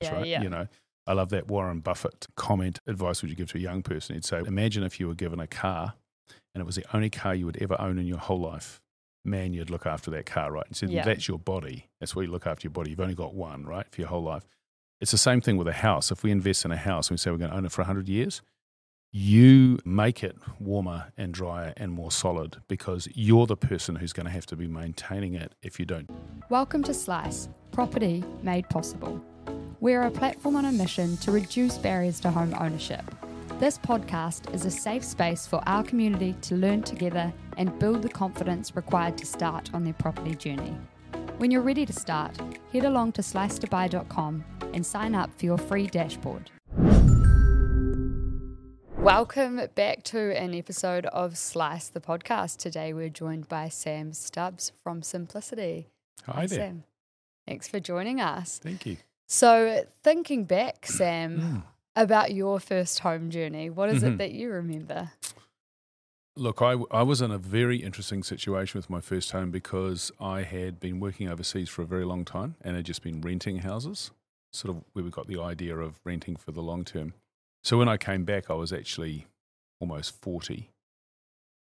Yeah, right? yeah. You know, I love that Warren Buffett comment. Advice would you give to a young person? He'd say, Imagine if you were given a car and it was the only car you would ever own in your whole life. Man, you'd look after that car, right? And so Yeah. that's your body. That's where you look after your body. You've only got one, right, for your whole life. It's the same thing with a house. If we invest in a house and we say we're going to own it for 100 years, you make it warmer and drier and more solid because you're the person who's going to have to be maintaining it if you don't. Welcome to Slice, property made possible. We're a platform on a mission to reduce barriers to home ownership. This podcast is a safe space for our community to learn together and build the confidence required to start on their property journey. When you're ready to start, head along to slicetobuy.com and sign up for your free dashboard. Welcome back to an episode of Slice the podcast. Today we're joined by Sam Stubbs from Simplicity. Hi there. Sam. Thanks for joining us. Thank you. So, thinking back, Sam, Mm. about your first home journey, what is Mhm. it that you remember? Look, I, I was in a very interesting situation with my first home because I had been working overseas for a very long time and had just been renting houses, sort of where we got the idea of renting for the long term. So when I came back, I was actually almost 40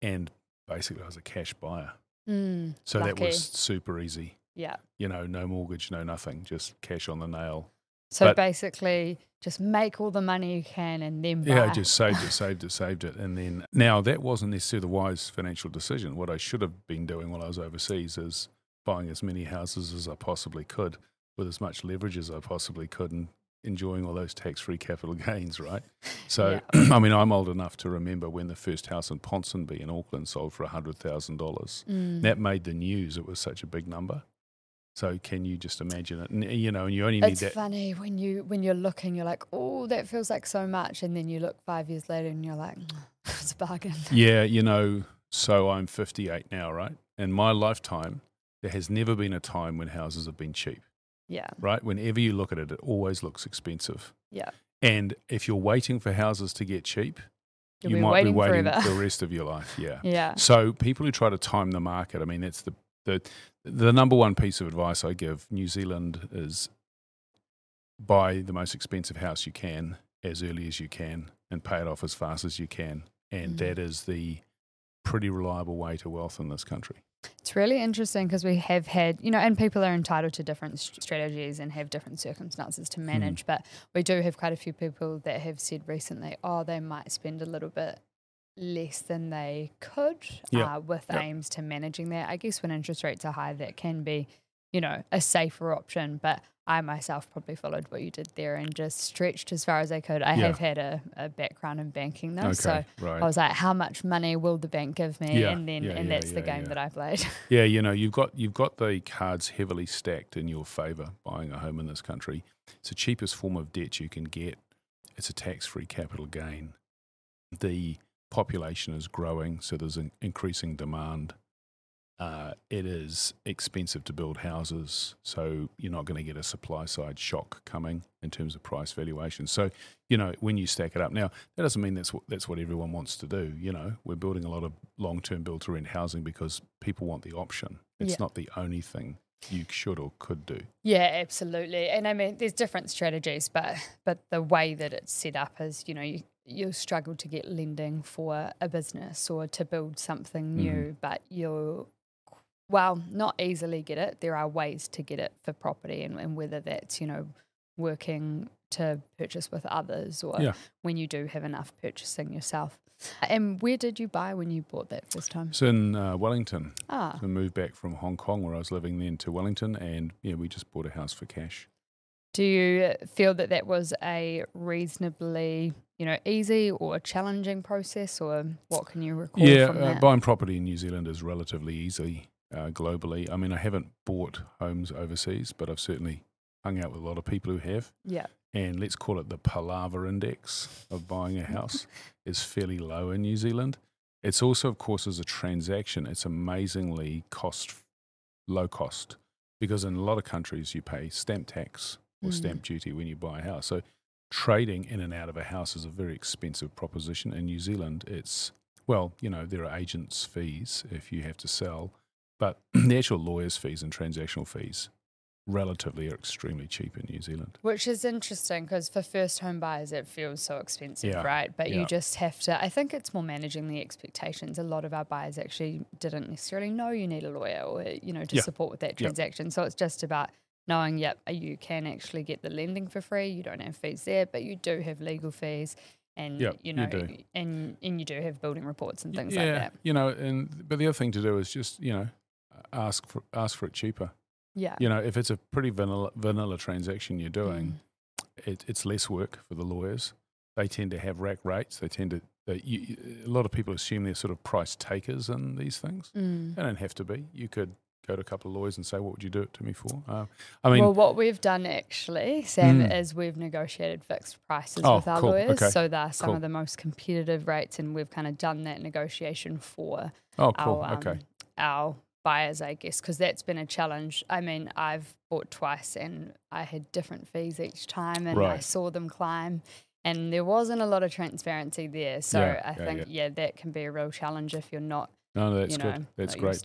and basically I was a cash buyer. Mm, So that was super easy. Yeah. You know, no mortgage, no nothing, just cash on the nail. So But- basically, just make all the money you can and then buy. Yeah, I just saved it, saved it, saved it. And then now that wasn't necessarily the wise financial decision. What I should have been doing while I was overseas is buying as many houses as I possibly could with as much leverage as I possibly could and enjoying all those tax free capital gains, right? So, I mean, I'm old enough to remember when the first house in Ponsonby in Auckland sold for $100,000. Mm. That made the news. It was such a big number. So, can you just imagine it? And, you know, and you only need It's that. funny when you when you're looking, you're like, oh, that feels like so much, and then you look five years later and you're like, mm, it's a bargain. Yeah, you know, so I'm 58 now, right? In my lifetime, there has never been a time when houses have been cheap, Yeah, right? Whenever you look at it, it always looks expensive. yeah. And if you're waiting for houses to get cheap, You'll you be might be waiting forever. the rest of your life. Yeah. Yeah. So people who try to time the market, I mean, that's the, the the number one piece of advice I give New Zealand is buy the most expensive house you can as early as you can and pay it off as fast as you can. And Mm. that is the pretty reliable way to wealth in this country. It's really interesting because we have had, you know, and people are entitled to different strategies and have different circumstances Hmm. to manage. But we do have quite a few people that have said recently, oh, they might spend a little bit less than they could Yeah. uh, with aims to managing that. I guess when interest rates are high, that can be, you know, a safer option. But I myself probably followed what you did there and just stretched as far as I could. I Yeah. have had a, a background in banking though. So right. I was like, how much money will the bank give me? Yeah, and then yeah, and that's the game that I played. Yeah, you know, you've got you've got the cards heavily stacked in your favour buying a home in this country. It's the cheapest form of debt you can get. It's a tax-free capital gain. The population is growing, so there's an increasing demand. Uh, it is expensive to build houses, so you're not going to get a supply side shock coming in terms of price valuation. So, you know, when you stack it up, now that doesn't mean that's what that's what everyone wants to do. You know, we're building a lot of long term build to rent housing because people want the option. It's Yeah. not the only thing you should or could do. Yeah, absolutely. And I mean, there's different strategies, but but the way that it's set up is, you know, you you'll struggle to get lending for a business or to build something new, but you'll well, not easily get it. There are ways to get it for property, and, and whether that's you know working to purchase with others or Yeah. when you do have enough purchasing yourself. And where did you buy when you bought that first time? So in uh, Wellington, Ah, I moved back from Hong Kong where I was living then to Wellington, and yeah, we just bought a house for cash. Do you feel that that was a reasonably, you know, easy or a challenging process, or what can you recall yeah, uh, buying property in New Zealand is relatively easy uh, globally. I mean, I haven't bought homes overseas, but I've certainly hung out with a lot of people who have. yeah, And let's call it the palaver index of buying a house is fairly low in New Zealand. It's also, of course, as a transaction, it's amazingly cost low cost because in a lot of countries you pay stamp tax or Mm. stamp duty when you buy a house. So trading in and out of a house is a very expensive proposition. In New Zealand, it's well, you know, there are agents' fees if you have to sell, but the actual lawyers' fees and transactional fees relatively are extremely cheap in New Zealand. Which is interesting because for first home buyers, it feels so expensive, Yeah, right? But yeah. you just have to, I think it's more managing the expectations. A lot of our buyers actually didn't necessarily know you need a lawyer or, you know, to Yeah, support with that transaction. So it's just about knowing, yep, you can actually get the lending for free. You don't have fees there, but you do have legal fees. And Yeah, you you know, do. and and you do have building reports and things yeah, like that. you know, and but the other thing to do is just you know ask for ask for it cheaper. Yeah, You know, if it's a pretty vanilla vanilla transaction you're Mm. doing, it, it's less work for the lawyers. They tend to have rack rates. They tend to. They, you, you- a lot of people assume they're sort of price takers in these things. Mm. They don't have to be. You could go to a couple of lawyers and say, "What would you do it to me for?" Uh, I mean, well, what we've done actually, Sam, Mm. is we've negotiated fixed prices Oh, with our cool. lawyers. Okay. So they're some Cool. of the most competitive rates, and we've kind of done that negotiation for oh, cool. our um, okay. our buyers, I guess, because that's been a challenge. I mean, I've bought twice, and I had different fees each time, and I saw them climb. And there wasn't a lot of transparency there, so Yeah, I yeah, think yeah. that can be a real challenge if you're not, No, no, that's you know, good. That's great.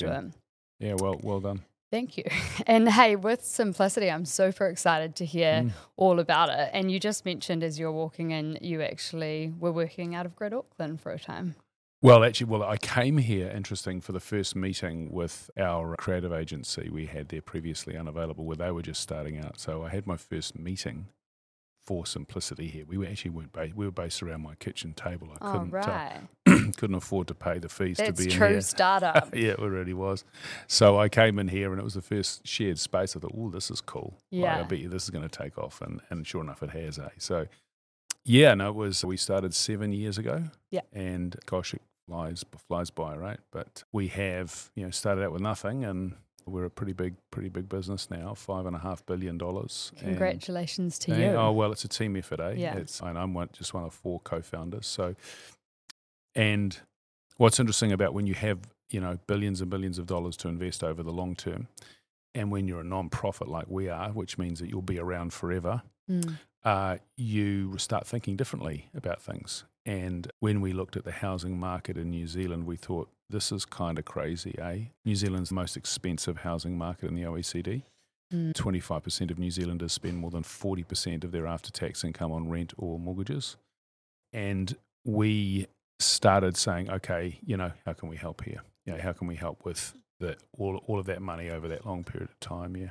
Used to Then. it. Yeah, well, well done. Thank you. And hey, with simplicity, I'm super excited to hear Mm. all about it. And you just mentioned as you're walking in, you actually were working out of Grid Auckland for a time. Well, actually, well, I came here, interesting, for the first meeting with our creative agency we had there previously unavailable, where they were just starting out. So I had my first meeting for Simplicity here. We were actually weren't based, we were based around my kitchen table. I Oh, couldn't uh, right. couldn't afford to pay the fees That's to be in true here. startup. yeah, it really was. So I came in here and it was the first shared space. I thought, oh, this is cool. Like, Yeah. I bet you this is going to take off. And, and sure enough, it has. Eh? So, yeah, no, it was, we started seven years ago. Yeah. And gosh, it flies, flies by, right? But we have, you know, started out with nothing and we're a pretty big, pretty big business now, five and a half billion dollars. And- Congratulations to Eh? you. Oh well, it's a team effort, eh? Yeah. It's, and I'm one, just one of four co-founders. So, and what's interesting about when you have you know billions and billions of dollars to invest over the long term, and when you're a non-profit like we are, which means that you'll be around forever, Mm. uh, you start thinking differently about things. And when we looked at the housing market in New Zealand, we thought this is kind of crazy, eh? New Zealand's the most expensive housing market in the OECD. Mm. 25% of New Zealanders spend more than 40% of their after tax income on rent or mortgages. And we started saying, okay, you know, how can we help here? You know, how can we help with the, all, all of that money over that long period of time? Yeah.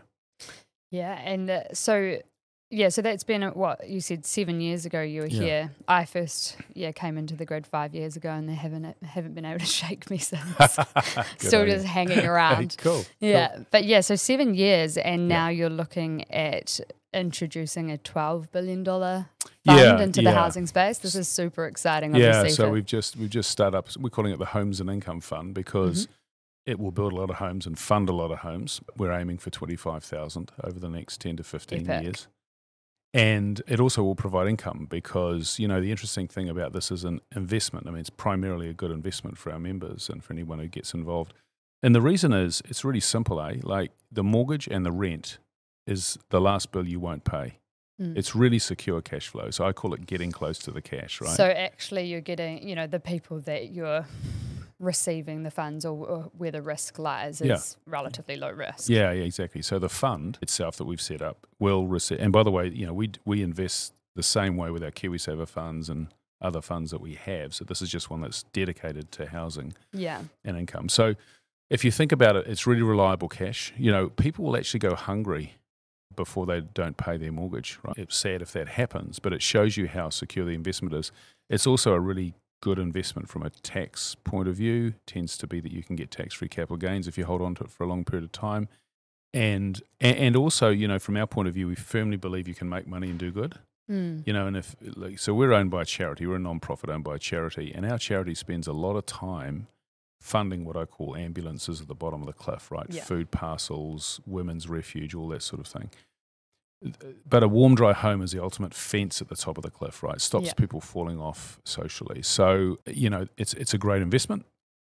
Yeah. And uh, so, yeah, so that's been uh, what you said seven years ago you were Yeah. here. I first, yeah, came into the grid five years ago and they haven't haven't been able to shake me since. Still you. just hanging around. cool. Yeah, but yeah, so seven years, and Yeah. now you're looking at introducing a twelve billion dollar fund Yeah, into the housing space. This is super exciting. Yeah, so we've just we've just started up. We're calling it the Homes and Income Fund because Mm-hmm. it will build a lot of homes and fund a lot of homes. We're aiming for twenty five thousand over the next ten to fifteen Epic. years, and it also will provide income because you know the interesting thing about this is an investment. I mean, it's primarily a good investment for our members and for anyone who gets involved. And the reason is it's really simple, eh? Like the mortgage and the rent is the last bill you won't pay. Mm. It's really secure cash flow. So I call it getting close to the cash, right? So actually, you're getting, you know, the people that you're receiving the funds or, or where the risk lies is Yeah. relatively low risk. Yeah, yeah, exactly. So the fund itself that we've set up will receive, and by the way, you know, we we invest the same way with our KiwiSaver funds and other funds that we have. So this is just one that's dedicated to housing Yeah. and income. So if you think about it, it's really reliable cash. You know, people will actually go hungry before they don't pay their mortgage. Right? It's sad if that happens, but it shows you how secure the investment is. It's also a really good investment from a tax point of view. Tends to be that you can get tax-free capital gains if you hold on to it for a long period of time. And and also, you know, from our point of view, we firmly believe you can make money and do good. Mm. You know, and if like, so, we're owned by a charity. We're a non-profit owned by a charity, and our charity spends a lot of time funding what I call ambulances at the bottom of the cliff, right? Yeah. Food parcels, women's refuge, all that sort of thing. But a warm, dry home is the ultimate fence at the top of the cliff, right? Stops Yeah. people falling off socially. So you know, it's it's a great investment.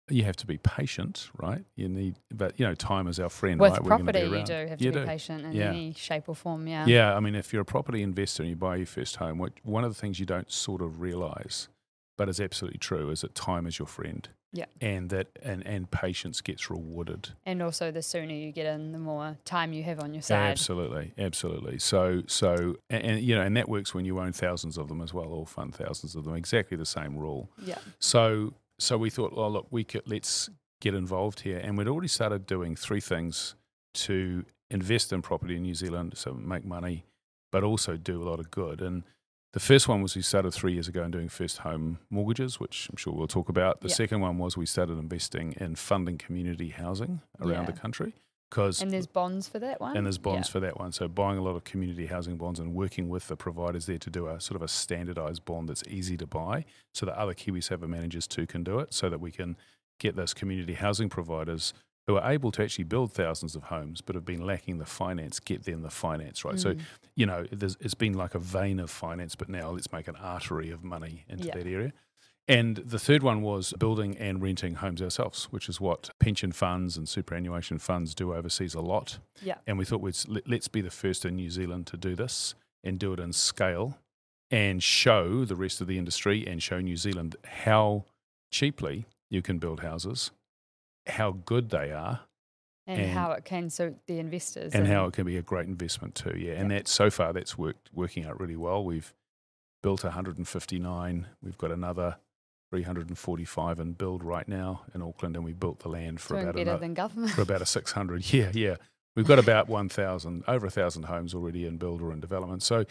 You have to be patient, right? You need, but you know, time is our friend, With right? Property, you do have to be do. patient in Yeah. any shape or form. Yeah. Yeah, I mean, if you're a property investor and you buy your first home, what, one of the things you don't sort of realize, but is absolutely true, is that time is your friend. Yeah. and that and and patience gets rewarded. And also, the sooner you get in, the more time you have on your side. Absolutely, absolutely. So, so, and, and, you know, and that works when you own thousands of them as well, or fund thousands of them. Exactly the same rule. Yeah. So, so we thought, oh look, we could let's get involved here, and we'd already started doing three things to invest in property in New Zealand, so make money, but also do a lot of good. And the first one was we started three years ago and doing first home mortgages, which I'm sure we'll talk about. The Yeah. second one was we started investing in funding community housing around the country because And there's bonds for that one. and there's bonds Yeah. for that one. So buying a lot of community housing bonds and working with the providers there to do a sort of a standardized bond that's easy to buy so that other KiwiSaver managers too can do it so that we can get those community housing providers who are able to actually build thousands of homes but have been lacking the finance, get them the finance, right? So, Mm. you know, there's, it's been like a vein of finance, but now let's make an artery of money into Yeah. that area. And the third one was building and renting homes ourselves, which is what pension funds and superannuation funds do overseas a lot. Yeah. And we thought we'd, let's be the first in New Zealand to do this and do it in scale and show the rest of the industry and show New Zealand how cheaply you can build houses, how good they are, and, and- how it can suit the investors. and how it can be a great investment too. Yeah, and that so far that's worked working out really well. We've built 159. We've got another 345 in build right now in Auckland, and we built the land for doing about better another, than government. for about a 600. Yeah, yeah. We've got about 1,000, over a thousand homes already in build or in development. So,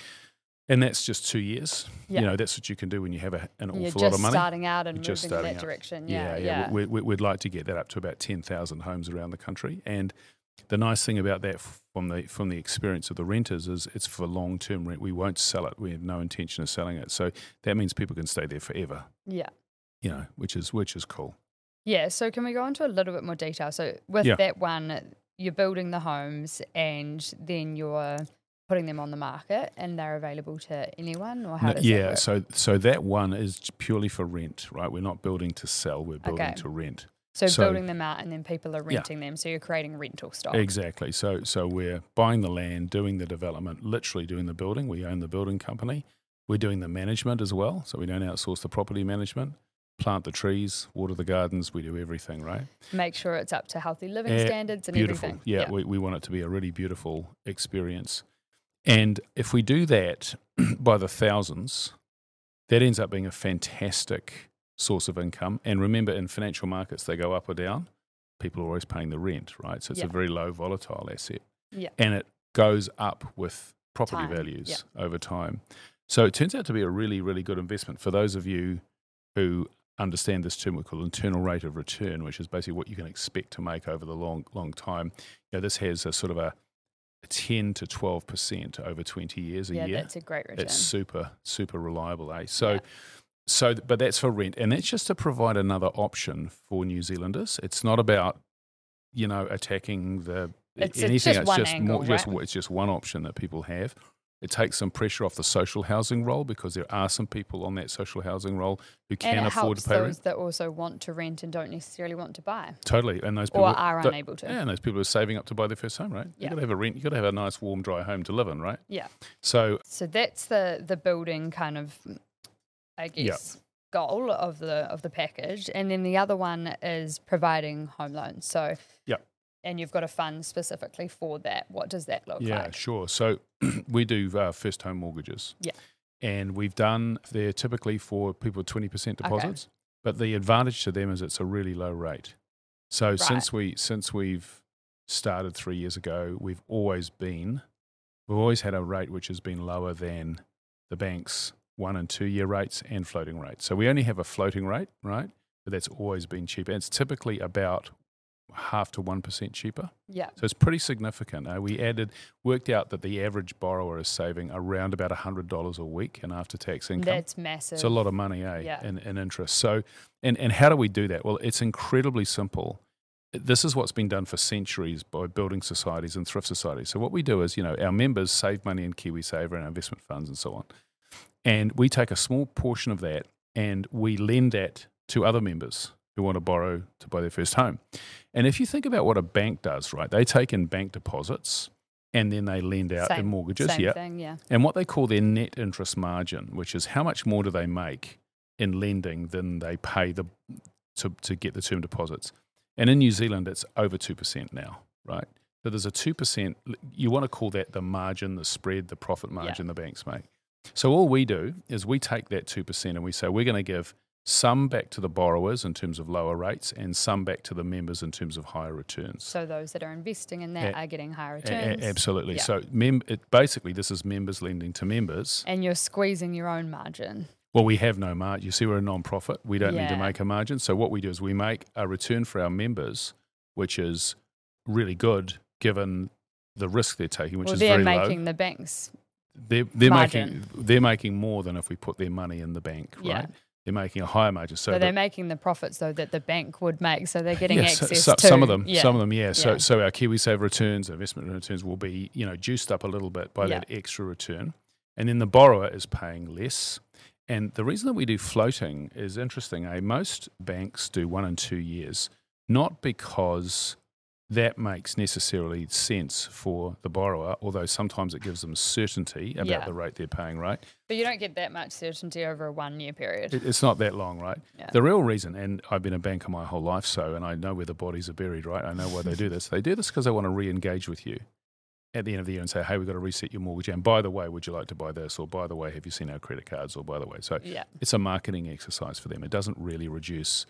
and that's just two years. Yeah. You know, that's what you can do when you have a, an awful lot of money. starting out and You're moving just in that out. direction. Yeah, yeah, yeah. We, we, we'd like to get that up to about 10,000 homes around the country. And the nice thing about that from the from the experience of the renters is it's for long term rent. We won't sell it. We have no intention of selling it. So that means people can stay there forever. yeah. You know, which is which is cool. Yeah, so can we go into a little bit more detail? So with Yeah. that one, you're building the homes and then you're putting them on the market and they're available to anyone or how No, does that yeah, so so that one is purely for rent, right? We're not building to sell. We're building Okay. to rent. So, so- building them out and then people are Yeah. renting them. So you're creating rental stock. Exactly. So so we're buying the land, doing the development, literally doing the building. We own the building company. We're doing the management as well. So we don't outsource the property management. Plant the trees, water the gardens. We do everything, right? Make sure it's up to healthy living Eh, standards and beautiful. everything. Yeah, We, we want it to be a really beautiful experience. And if we do that by the thousands, that ends up being a fantastic source of income. And remember, in financial markets, they go up or down. People are always paying the rent, right? So it's Yeah. a very low volatile asset. Yeah. And it goes up with property Time, values over time. So it turns out to be a really, really good investment for those of you who understand this term we call internal rate of return, which is basically what you can expect to make over the long, long time. You know, this has a sort of a 10 to 12% over 20 years a year. Yeah, year. that's a great return. It's super, super reliable, eh? So, Yeah. so, but that's for rent, and that's just to provide another option for New Zealanders. It's not about, you know, attacking the It's- it's just it's one just angle, more, just it's just one option that people have. It takes some pressure off the social housing role because there are some people on that social housing role who can afford to pay those rent. that also want to rent and don't necessarily want to buy Totally, and those people or are unable to. Yeah, and those people are saving up to buy their first home, right? Yeah. You got to have a rent. You got to have a nice, warm, dry home to live in, right? Yeah. So So that's the the building kind of, I Yeah. guess, goal of the of the package, and then the other one is providing home loans. So. And you've got a fund specifically for that. What does that look Yeah, like? Yeah, sure. So we do uh, first home mortgages. Yeah. And we've done, they're typically for people with 20% Okay. deposits. But the advantage to them is it's a really low rate. So since we since we've started three years ago, we've always been, we've always had a rate which has been lower than the bank's one and two year rates and floating rates. So we only have a floating rate, right? But that's always been cheaper. And it's typically about half to 1% cheaper. Yeah. So it's pretty significant. Uh, we added, worked out that the average borrower is saving around about $100 a week in after tax income. That's massive. It's a lot of money, eh? Yeah. In, in interest. So, and, and how do we do that? Well, it's incredibly simple. This is what's been done for centuries by building societies and thrift societies. So, what we do is, you know, our members save money in KiwiSaver and investment funds and so on. And we take a small portion of that and we lend that to other members who want to borrow to buy their first home. And if you think about what a bank does, right, they take in bank deposits and then they lend out in mortgages. Same yeah thing. Yeah. and what they call their net interest margin, which is how much more do they make in lending than they pay the to, to get the term deposits. And in New Zealand, it's over 2% now, right? So there's a 2%, you want to call that the margin, the spread, the profit margin the banks make. So all we do is we take that 2% and we say we're going to give some back to the borrowers in terms of lower rates and some back to the members in terms of higher returns. So those that are investing in that A- are getting higher returns. a- absolutely. Yeah. So mem- it, basically, this is members lending to members. And you're squeezing your own margin. Well, we have no margin. You see, we're a non-profit. We don't need to make a margin. So what we do is we make a return for our members, which is really good given the risk they're taking, which well, is they're very low. making the banks. They're, they're making they're making more than if we put their money in the bank, right? Yeah. They're making a higher margin. So, So, they're making the profits though that the bank would make. So they're getting yeah, access so- to some of them, Yeah. some of them, yeah. So, Yeah. so our KiwiSaver returns, investment returns will be, you know, juiced up a little bit by that extra return, and then the borrower is paying less. And the reason that we do floating is interesting. Eh? Most banks do one and two years, not because that makes necessarily sense for the borrower, although sometimes it gives them certainty about Yeah. the rate they're paying, right? But you don't get that much certainty over a one year period. It, it's not that long, right? Yeah. The real reason, and I've been a banker my whole life, so and I know where the bodies are buried, right? I know why they do this. They do this because they want to re-engage with you at the end of the year and say, "Hey, we've got to reset your mortgage." And by the way, would you like to buy this? Or by the way, have you seen our credit cards? Or by the way, so yeah. it's a marketing exercise for them. It doesn't really reduce.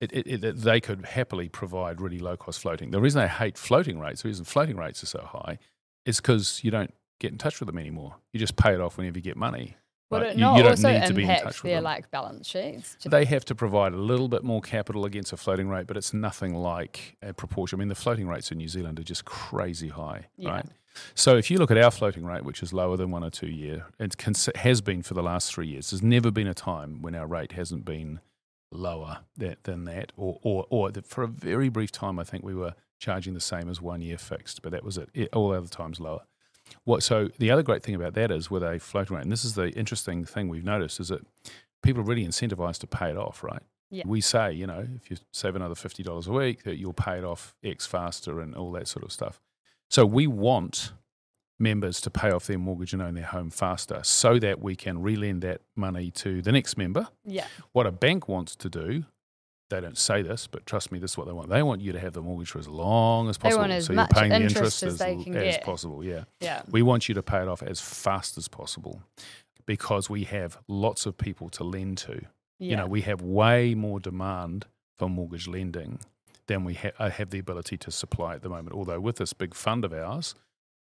It, it, it, they could happily provide really low cost floating. The reason I hate floating rates, the reason floating rates are so high, is because you don't get in touch with them anymore. You just pay it off whenever you get money. Would right? it You- not you don't also need to be in impact touch with their them. like balance sheets? They have to provide a little bit more capital against a floating rate, but it's nothing like a proportion. I mean, the floating rates in New Zealand are just crazy high, Yeah. right? So if you look at our floating rate, which is lower than one or two year, it has been for the last three years. There's never been a time when our rate hasn't been lower that, than that, or or or that for a very brief time, I think we were charging the same as one year fixed, but that was it. it all other times lower. What so the other great thing about that is with a floating rate, and this is the interesting thing we've noticed is that people are really incentivized to pay it off, right? Yeah. We say, you know, if you save another fifty dollars a week, that you'll pay it off X faster and all that sort of stuff. So we want members to pay off their mortgage and own their home faster so that we can relend that money to the next member. yeah. What a bank wants to do, they don't say this, but trust me, this is what they want. They want you to have the mortgage for as long as They possible. want as so much you're paying the interest interest as as, they l- as possible. Yeah. Yeah. We want you to pay it off as fast as possible because we have lots of people to lend to. Yeah. You know, we have way more demand for mortgage lending than we ha- uh, have the ability to supply at the moment. Although with this big fund of ours,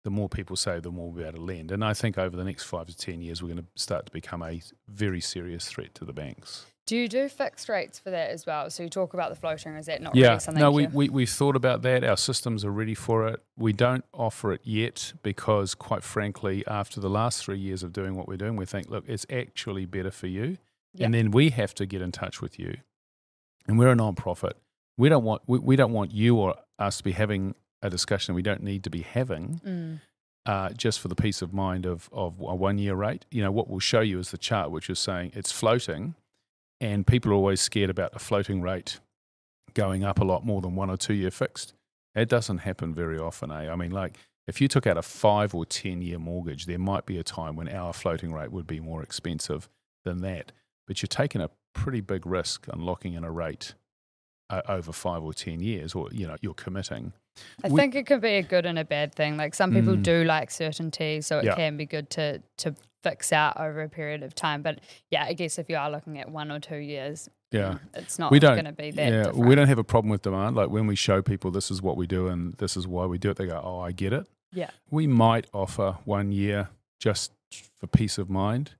the more people save, the more we'll be able to lend. And I think over the next five to ten years, we're going to start to become a very serious threat to the banks. do you do fixed rates for that as well? So you talk about the floating. Is that not yeah, really something no, we, we, we've thought about that. Our systems are ready for it. We don't offer it yet because, quite frankly, after the last three years of doing what we're doing, we think, look, it's actually better for you. Yeah. And then we have to get in touch with you. And we're a non-profit. We don't want we, we don't want you or us to be having a discussion we don't need to be having Mm. uh, just for the peace of mind of, of a one year rate. You know, what we'll show you is the chart, which is saying it's floating, and people are always scared about a floating rate going up a lot more than one or two year fixed. It doesn't happen very often, eh? I mean, like if you took out a five or 10 year mortgage, there might be a time when our floating rate would be more expensive than that. But you're taking a pretty big risk on locking in a rate uh, over five or 10 years, or, you know, you're committing. I We- think it could be a good and a bad thing. Like some people Mm. do like certainty, so it Yeah. can be good to to fix out over a period of time. But yeah, I guess if you are looking at one or two years, Yeah. mm, it's not going to be that. yeah different. we don't have a problem with demand like when we show people this is what we do and this is why we do it they go oh i get it Yeah. we might offer one year just for peace of mind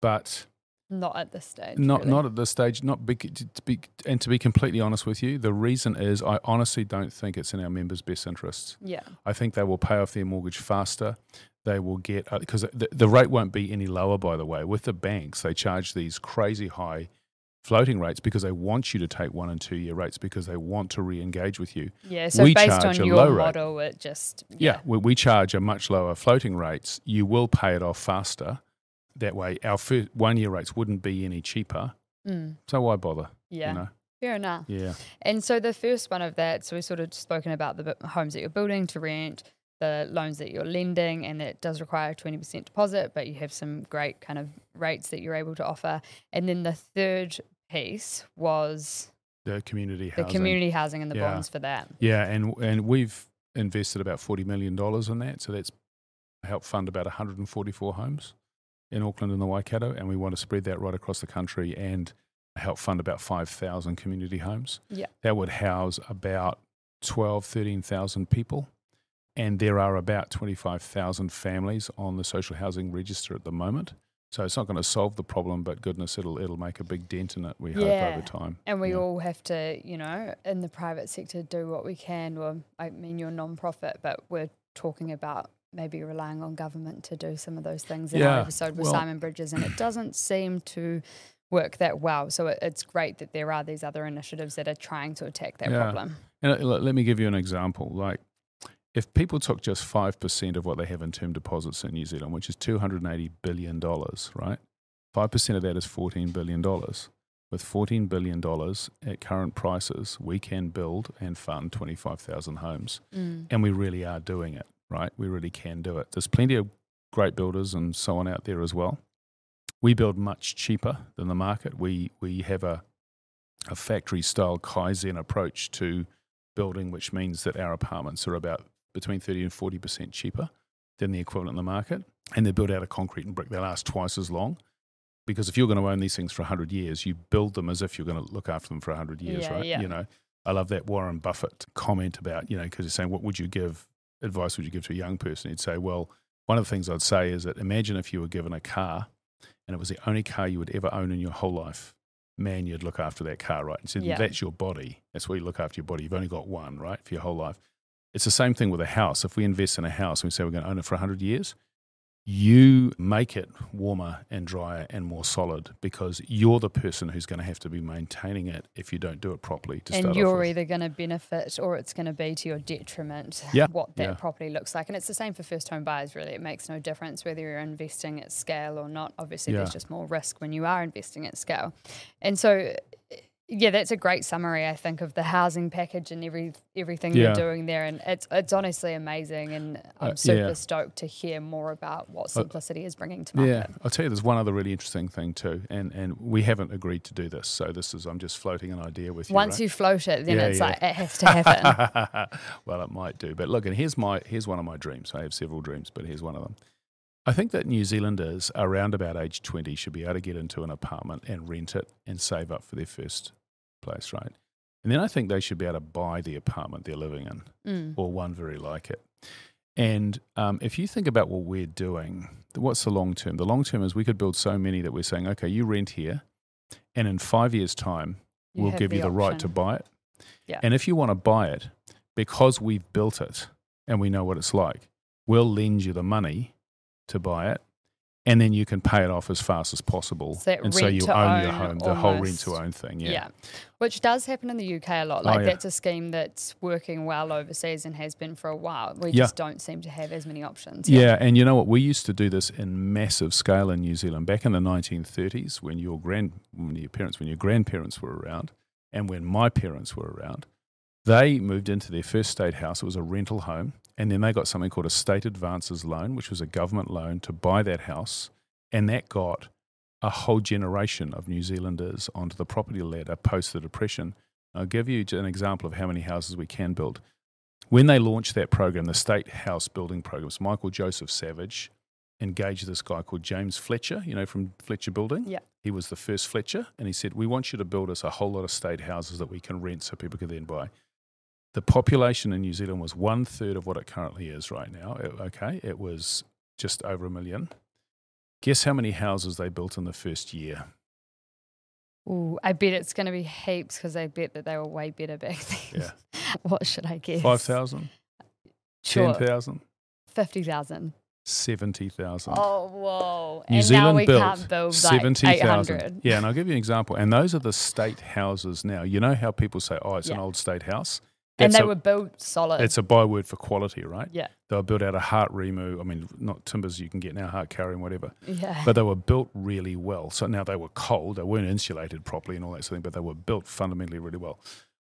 but Not at this stage. not really. not at this stage not be, to be and to be completely honest with you the reason is i honestly don't think it's in our members best interests Yeah. I think they will pay off their mortgage faster. They will get uh, because the, the rate won't be any lower. By the way, with the banks, they charge these crazy high floating rates because they want you to take one and two year rates because they want to re-engage with you. Yeah. So We based charge on a your low rate. model, it just Yeah, we, we charge a much lower floating rates. You will pay it off faster. That way, our fir- one year rates wouldn't be any cheaper. Mm, So why bother? yeah. You know? Fair enough. Yeah. And so the first one of that, so we've sort of spoken about the homes that you're building to rent, the loans that you're lending, and that does require a 20% deposit, but you have some great kind of rates that you're able to offer. And then the third piece was the community The housing. community housing and the Yeah. bonds for that. Yeah, and and we've invested about forty million dollars in that, so that's helped fund about 144 homes in Auckland and the Waikato, and we want to spread that right across the country and help fund about 5,000 community homes. Yeah. that would house about 12, 13,000 people, and there are about 25,000 families on the social housing register at the moment. So it's not going to solve the problem, but goodness, it'll it'll make a big dent in it. We Yeah. hope over time. And we Yeah. all have to, you know, in the private sector, do what we can. Well, I mean, you're non-profit, but we're talking about maybe relying on government to do some of those things in our episode with well- Simon Bridges, and it doesn't seem to work that well. So it, it's great that there are these other initiatives that are trying to attack that Yeah. problem. And uh, let let me give you an example. Like, if people took just 5% of what they have in term deposits in New Zealand, which is $280 billion, right? 5% of that is $14 billion. With $14 billion at current prices, we can build and fund 25,000 homes. Mm. And we really are doing it, right? We really can do it. There's plenty of great builders and so on out there as well. We build much cheaper than the market. We, we have a, a factory style Kaizen approach to building, which means that our apartments are about between 30 and 40% cheaper than the equivalent in the market. And they're built out of concrete and brick. They last twice as long. Because if you're going to own these things for 100 years, you build them as if you're going to look after them for 100 years, Yeah, right? yeah. You know, I love that Warren Buffett comment about, you know, because he's saying, what would you give, advice would you give to a young person? He'd say, well, one of the things I'd say is that imagine if you were given a car and it was the only car you would ever own in your whole life. Man, you'd look after that car, right? And said, Yeah. that's your body. That's where you look after your body. You've only got one, right, for your whole life. It's the same thing with a house. If we invest in a house and we say we're going to own it for 100 years, you make it warmer and drier and more solid because you're the person who's going to have to be maintaining it if you don't do it properly to And you're either going to benefit or it's going to be to your detriment Yeah, what that yeah. property looks like. And it's the same for first home buyers, really. It makes no difference whether you're investing at scale or not. Obviously, Yeah. there's just more risk when you are investing at scale. And so, yeah, that's a great summary, I think, of the housing package and every everything Yeah. you're doing there. And it's it's honestly amazing. And I'm Uh, super yeah. stoked to hear more about what Uh, Simplicity is bringing to market. Yeah, I'll tell you, there's one other really interesting thing too, and and we haven't agreed to do this, so this is I'm just floating an idea with you. Once right? you float it, then Yeah, it's like it has to happen. well, it might do, but look, and here's my here's one of my dreams. I have several dreams, but here's one of them. I think that New Zealanders around about age 20 should be able to get into an apartment and rent it and save up for their first place, right? And then I think they should be able to buy the apartment they're living in Mm. or one very like it. And um, if you think about what we're doing, what's the long term? The long term is we could build so many that we're saying, okay, you rent here, and in five years' time, You we'll give you the the right to buy it. Yeah. And if you want to buy it, because we've built it and we know what it's like, we'll lend you the money to buy it. And then you can pay it off as fast as possible. So that and so you to own your own home, the whole rent to own thing. Yeah. Yeah. Which does happen in the UK a lot. Oh, Like yeah. that's a scheme that's working well overseas and has been for a while. We Yeah. just don't seem to have as many options. Yeah, and you know what? We used to do this in massive scale in New Zealand back in the 1930s when your grand, when your parents, when your grandparents were around, and when my parents were around. They moved into their first state house. It was a rental home, and then they got something called a state advances loan, which was a government loan to buy that house, and that got a whole generation of New Zealanders onto the property ladder post the depression. I'll give you an example of how many houses we can build. When they launched that program, the State House Building Program, so Michael Joseph Savage engaged this guy called James Fletcher, you know, from Fletcher Building. Yeah. He was the first Fletcher, and he said, We want you to build us a whole lot of state houses that we can rent so people can then buy. The population in New Zealand was one third of what it currently is right now. It- okay, it was just over a million. Guess how many houses they built in the first year? Ooh, I bet it's going to be heaps because I bet that they were way better back then. Yeah. what should I guess? 5,000? Uh, sure. 10,000? 50,000. 70,000. Oh, whoa. New and Zealand now we built can't build 70,000. 800. Yeah, and I'll give you an example. And those are the state houses now. You know how people say, oh, it's an old state house? And they a- were built solid. It's a byword for quality, right? yeah. They were built out of heart rimu. I mean, not timbers you can get now, heart kauri, whatever. Yeah. But they were built really well. So now they were cold. They weren't insulated properly and all that sort of thing, but they were built fundamentally really well.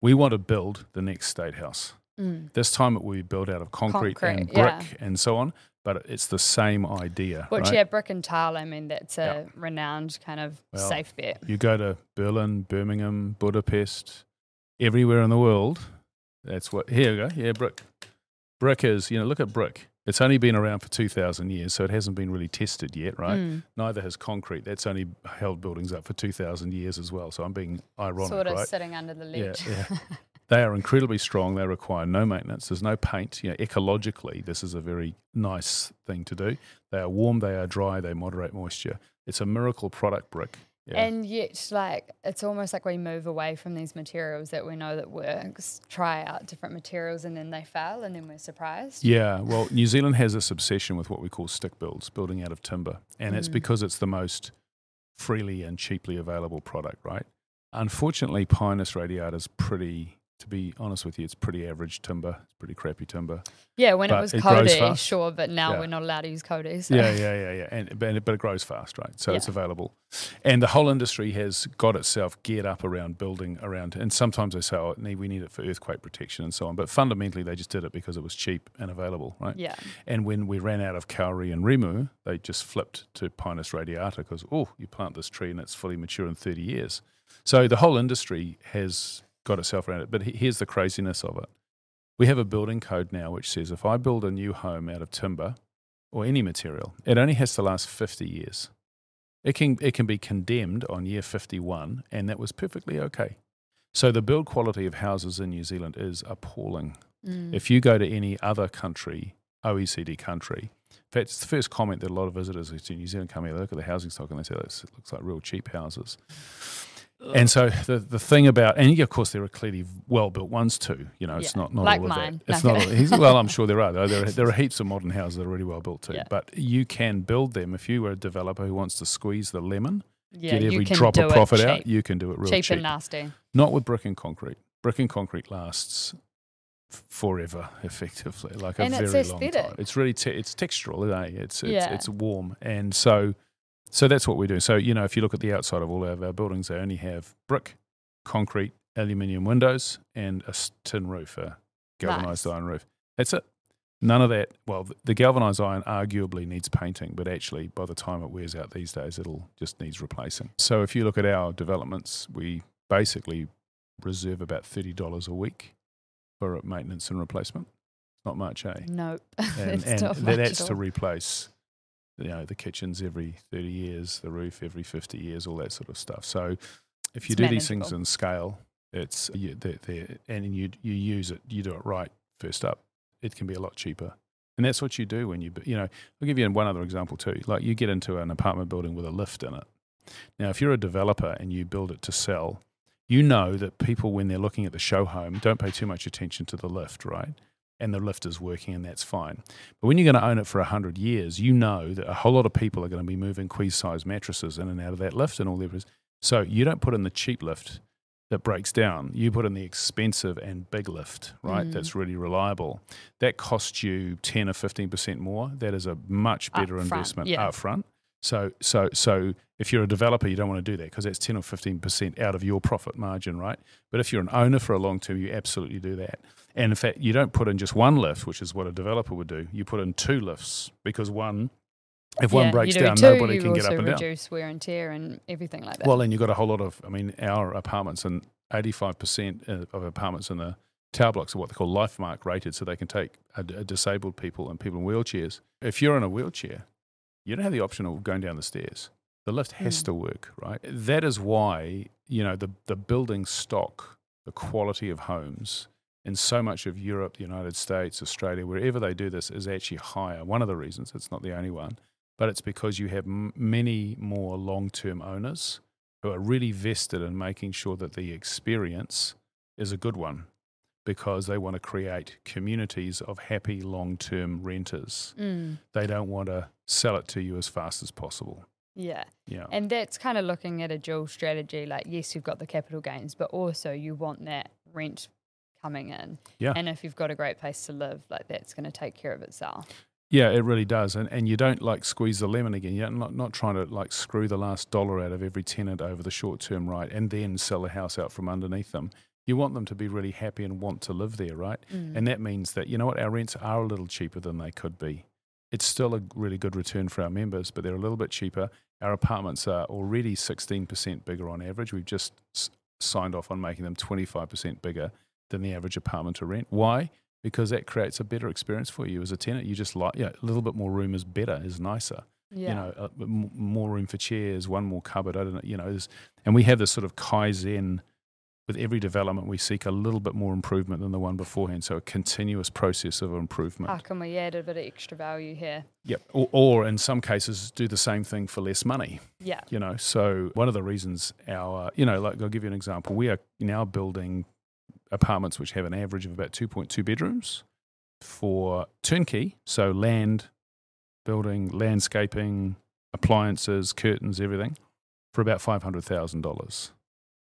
We want to build the next state house. Mm. This time it will be built out of concrete, and brick yeah. and so on, but it's the same idea. Which, right? yeah, brick and tile, I mean, that's a Yeah. renowned kind of Well, safe bet. You go to Berlin, Birmingham, Budapest, everywhere in the world. That's what. Here we go. Yeah, brick. Brick is. You know, look at brick. It's only been around for two thousand years, so it hasn't been really tested yet, right? Mm. Neither has concrete. That's only held buildings up for two thousand years as well. So I'm being ironic, Sort of right? sitting under the Yeah, ledge. yeah. They are incredibly strong. They require no maintenance. There's no paint. You know, ecologically, this is a very nice thing to do. They are warm. They are dry. They moderate moisture. It's a miracle product brick. Yeah. And yet, like, it's almost like we move away from these materials that we know that works, try out different materials, and then they fail, and then we're surprised. Yeah, well, New Zealand has this obsession with what we call stick builds, building out of timber. And it's Mm. because it's the most freely and cheaply available product, right? Unfortunately, Pinus radiata is pretty, to be honest with you, it's pretty average timber. It's pretty crappy timber. Yeah, when But it was it kauri, sure, but now Yeah. we're not allowed to use kauri. So. Yeah, yeah, yeah, yeah. And, but, but it grows fast, right? So it's available. And the whole industry has got itself geared up around building around, and sometimes they say, oh, we need it for earthquake protection and so on. But fundamentally, they just did it because it was cheap and available, right? Yeah. And when we ran out of kauri and rimu, they just flipped to Pinus radiata because, oh, you plant this tree and it's fully mature in 30 years. So the whole industry has got itself around it. But here's the craziness of it. We have a building code now which says if I build a new home out of timber or any material, it only has to last 50 years. It can, it can be condemned on year 51, and that was perfectly okay. So the build quality of houses in New Zealand is appalling. Mm. If you go to any other country, OECD country, in fact, it's the first comment that a lot of visitors to New Zealand come here, they look at the housing stock and they say, this looks like real cheap houses. And so the, the thing about, and of course there are clearly well built ones too. You know, it's Yeah, not, not like all of mine. that. It's not. all- well, I'm sure there are. Though. There are there are heaps of modern houses that are really well built too. Yeah. But you can build them if you were a developer who wants to squeeze the lemon, yeah, get every drop of profit out. You can do it real cheap, cheap. and nasty. Not with brick and concrete. Brick and concrete lasts f- forever, effectively, like And a it's very long time. It's really te- it's textural, eh? It's it's, Yeah. it's warm, and so so that's what we're doing. So you know, if you look at the outside of all of our buildings, they only have brick, concrete, aluminium windows, and a tin roof, a galvanized Nice. iron roof. That's it. None of that. Well, the galvanized iron arguably needs painting, but actually, by the time it wears out these days, it'll just needs replacing. So, if you look at our developments, we basically reserve about thirty dollars a week for maintenance and replacement. Not much, eh? Nope. And, That's and not much that's at to replace, you know, the kitchens every thirty years, the roof every fifty years, all that sort of stuff. So, if you It's do these things in scale, it's you, they're, they're, and you you use it, you do it right first up. It can be a lot cheaper, and that's what you do when you you know. I'll give you one other example too. Like you get into an apartment building with a lift in it. Now, if you're a developer and you build it to sell, you know that people when they're looking at the show home don't pay too much attention to the lift, right? And the lift is working, and that's fine. But when you're going to own it for 100 years, you know that a whole lot of people are going to be moving queen size mattresses in and out of that lift and all that. So you don't put in the cheap lift that breaks down. You put in the expensive and big lift, right? Mm. That's really reliable. That costs you 10 or 15% more. That is a much better Upfront, investment yeah. up front. So, so, so if you're a developer, you don't want to do that because that's 10 or 15% out of your profit margin, right? But if you're an owner for a long term, you absolutely do that. And in fact, you don't put in just one lift, which is what a developer would do. You put in two lifts because one, if one breaks down, too, nobody can get up and down. reduce wear and tear and everything like that. Well, and you've got a whole lot of, I mean, our apartments and 85% uh, of apartments in the tower blocks are what they call Lifemark rated, so they can take a, a disabled people and people in wheelchairs. If you're in a wheelchair, you don't have the option of going down the stairs. The lift has Mm. to work, right? That is why, you know, the, the building stock, the quality of homes in so much of Europe, the United States, Australia, wherever they do this is actually higher. One of the reasons, it's not the only one, but it's because you have m- many more long term owners who are really vested in making sure that the experience is a good one because they want to create communities of happy long term renters. Mm, They don't want to sell it to you as fast as possible. yeah. Yeah. And that's kind of looking at a dual strategy. Like, yes, you've got the capital gains, but also you want that rent coming in. Yeah. And if you've got a great place to live, like that's going to take care of itself. Yeah, it really does. And and you don't like squeeze the lemon again. You're not, not trying to like screw the last dollar out of every tenant over the short term, right? And then sell the house out from underneath them. You want them to be really happy and want to live there, right? Mm. And that means that, you know what, our rents are a little cheaper than they could be. It's still a really good return for our members, but they're a little bit cheaper. Our apartments are already 16% bigger on average. We've just s- signed off on making them 25% bigger than the average apartment to rent. Why? Because that creates a better experience for you as a tenant. You just like, yeah, a little bit more room is better, is nicer. Yeah. You know, uh, m- more room for chairs, one more cupboard. I don't know, you know, and we have this sort of kaizen with every development. We seek a little bit more improvement than the one beforehand. So a continuous process of improvement. How can we add a bit of extra value here? Yep. Or, or in some cases, do the same thing for less money. Yeah. You know, so one of the reasons our, you know, like I'll give you an example. We are now building apartments which have an average of about 2.2 bedrooms for turnkey. So land, building, landscaping, appliances, curtains, everything for about $500,000.